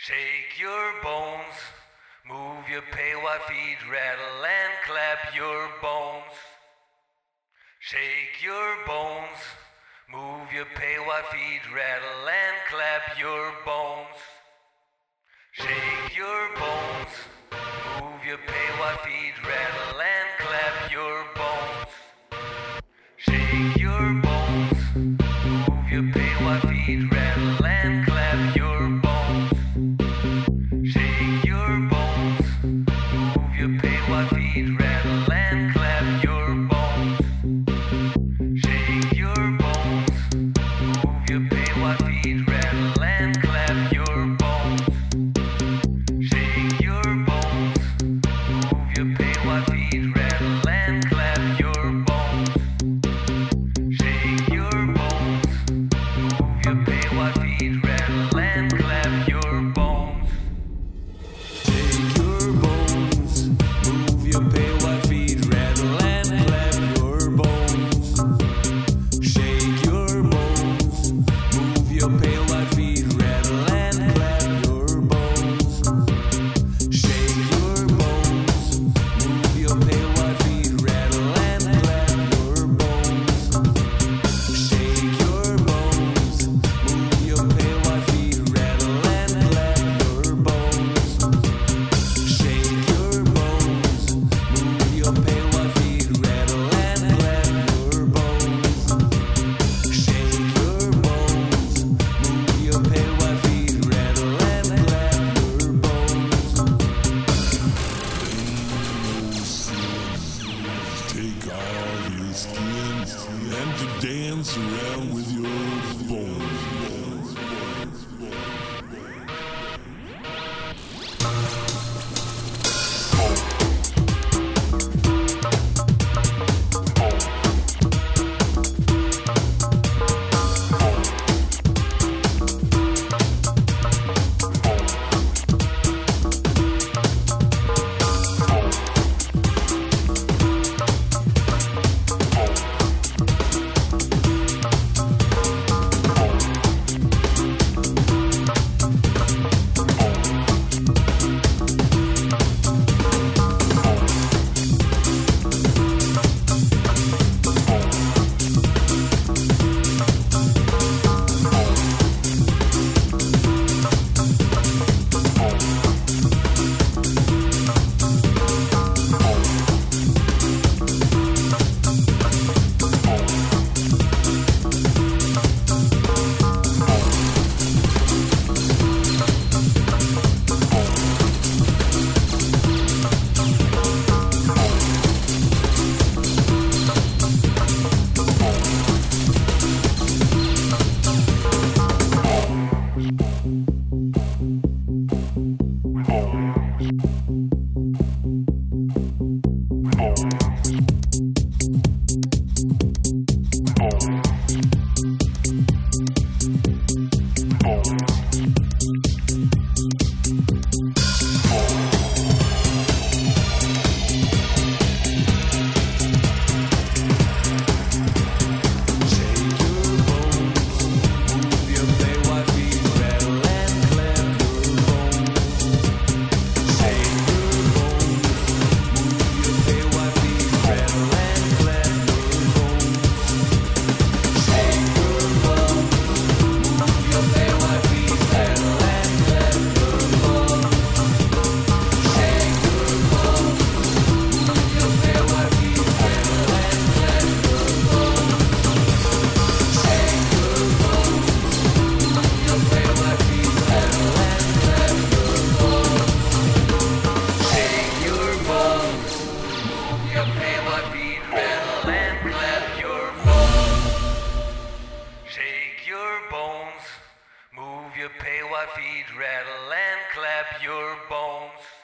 Shake your bones, move your pale white feet, rattle and clap your bones. Shake your bones, move your pale white feet, rattle and clap your bones. Shake your bones, move your pale white feet, rattle and clap your bones. Shake your bones, move your pale white feet, rattle and What feed rattle and clap? take off your skins and to dance around with your bones. your bones. Move your pale white feet, rattle and clap your bones.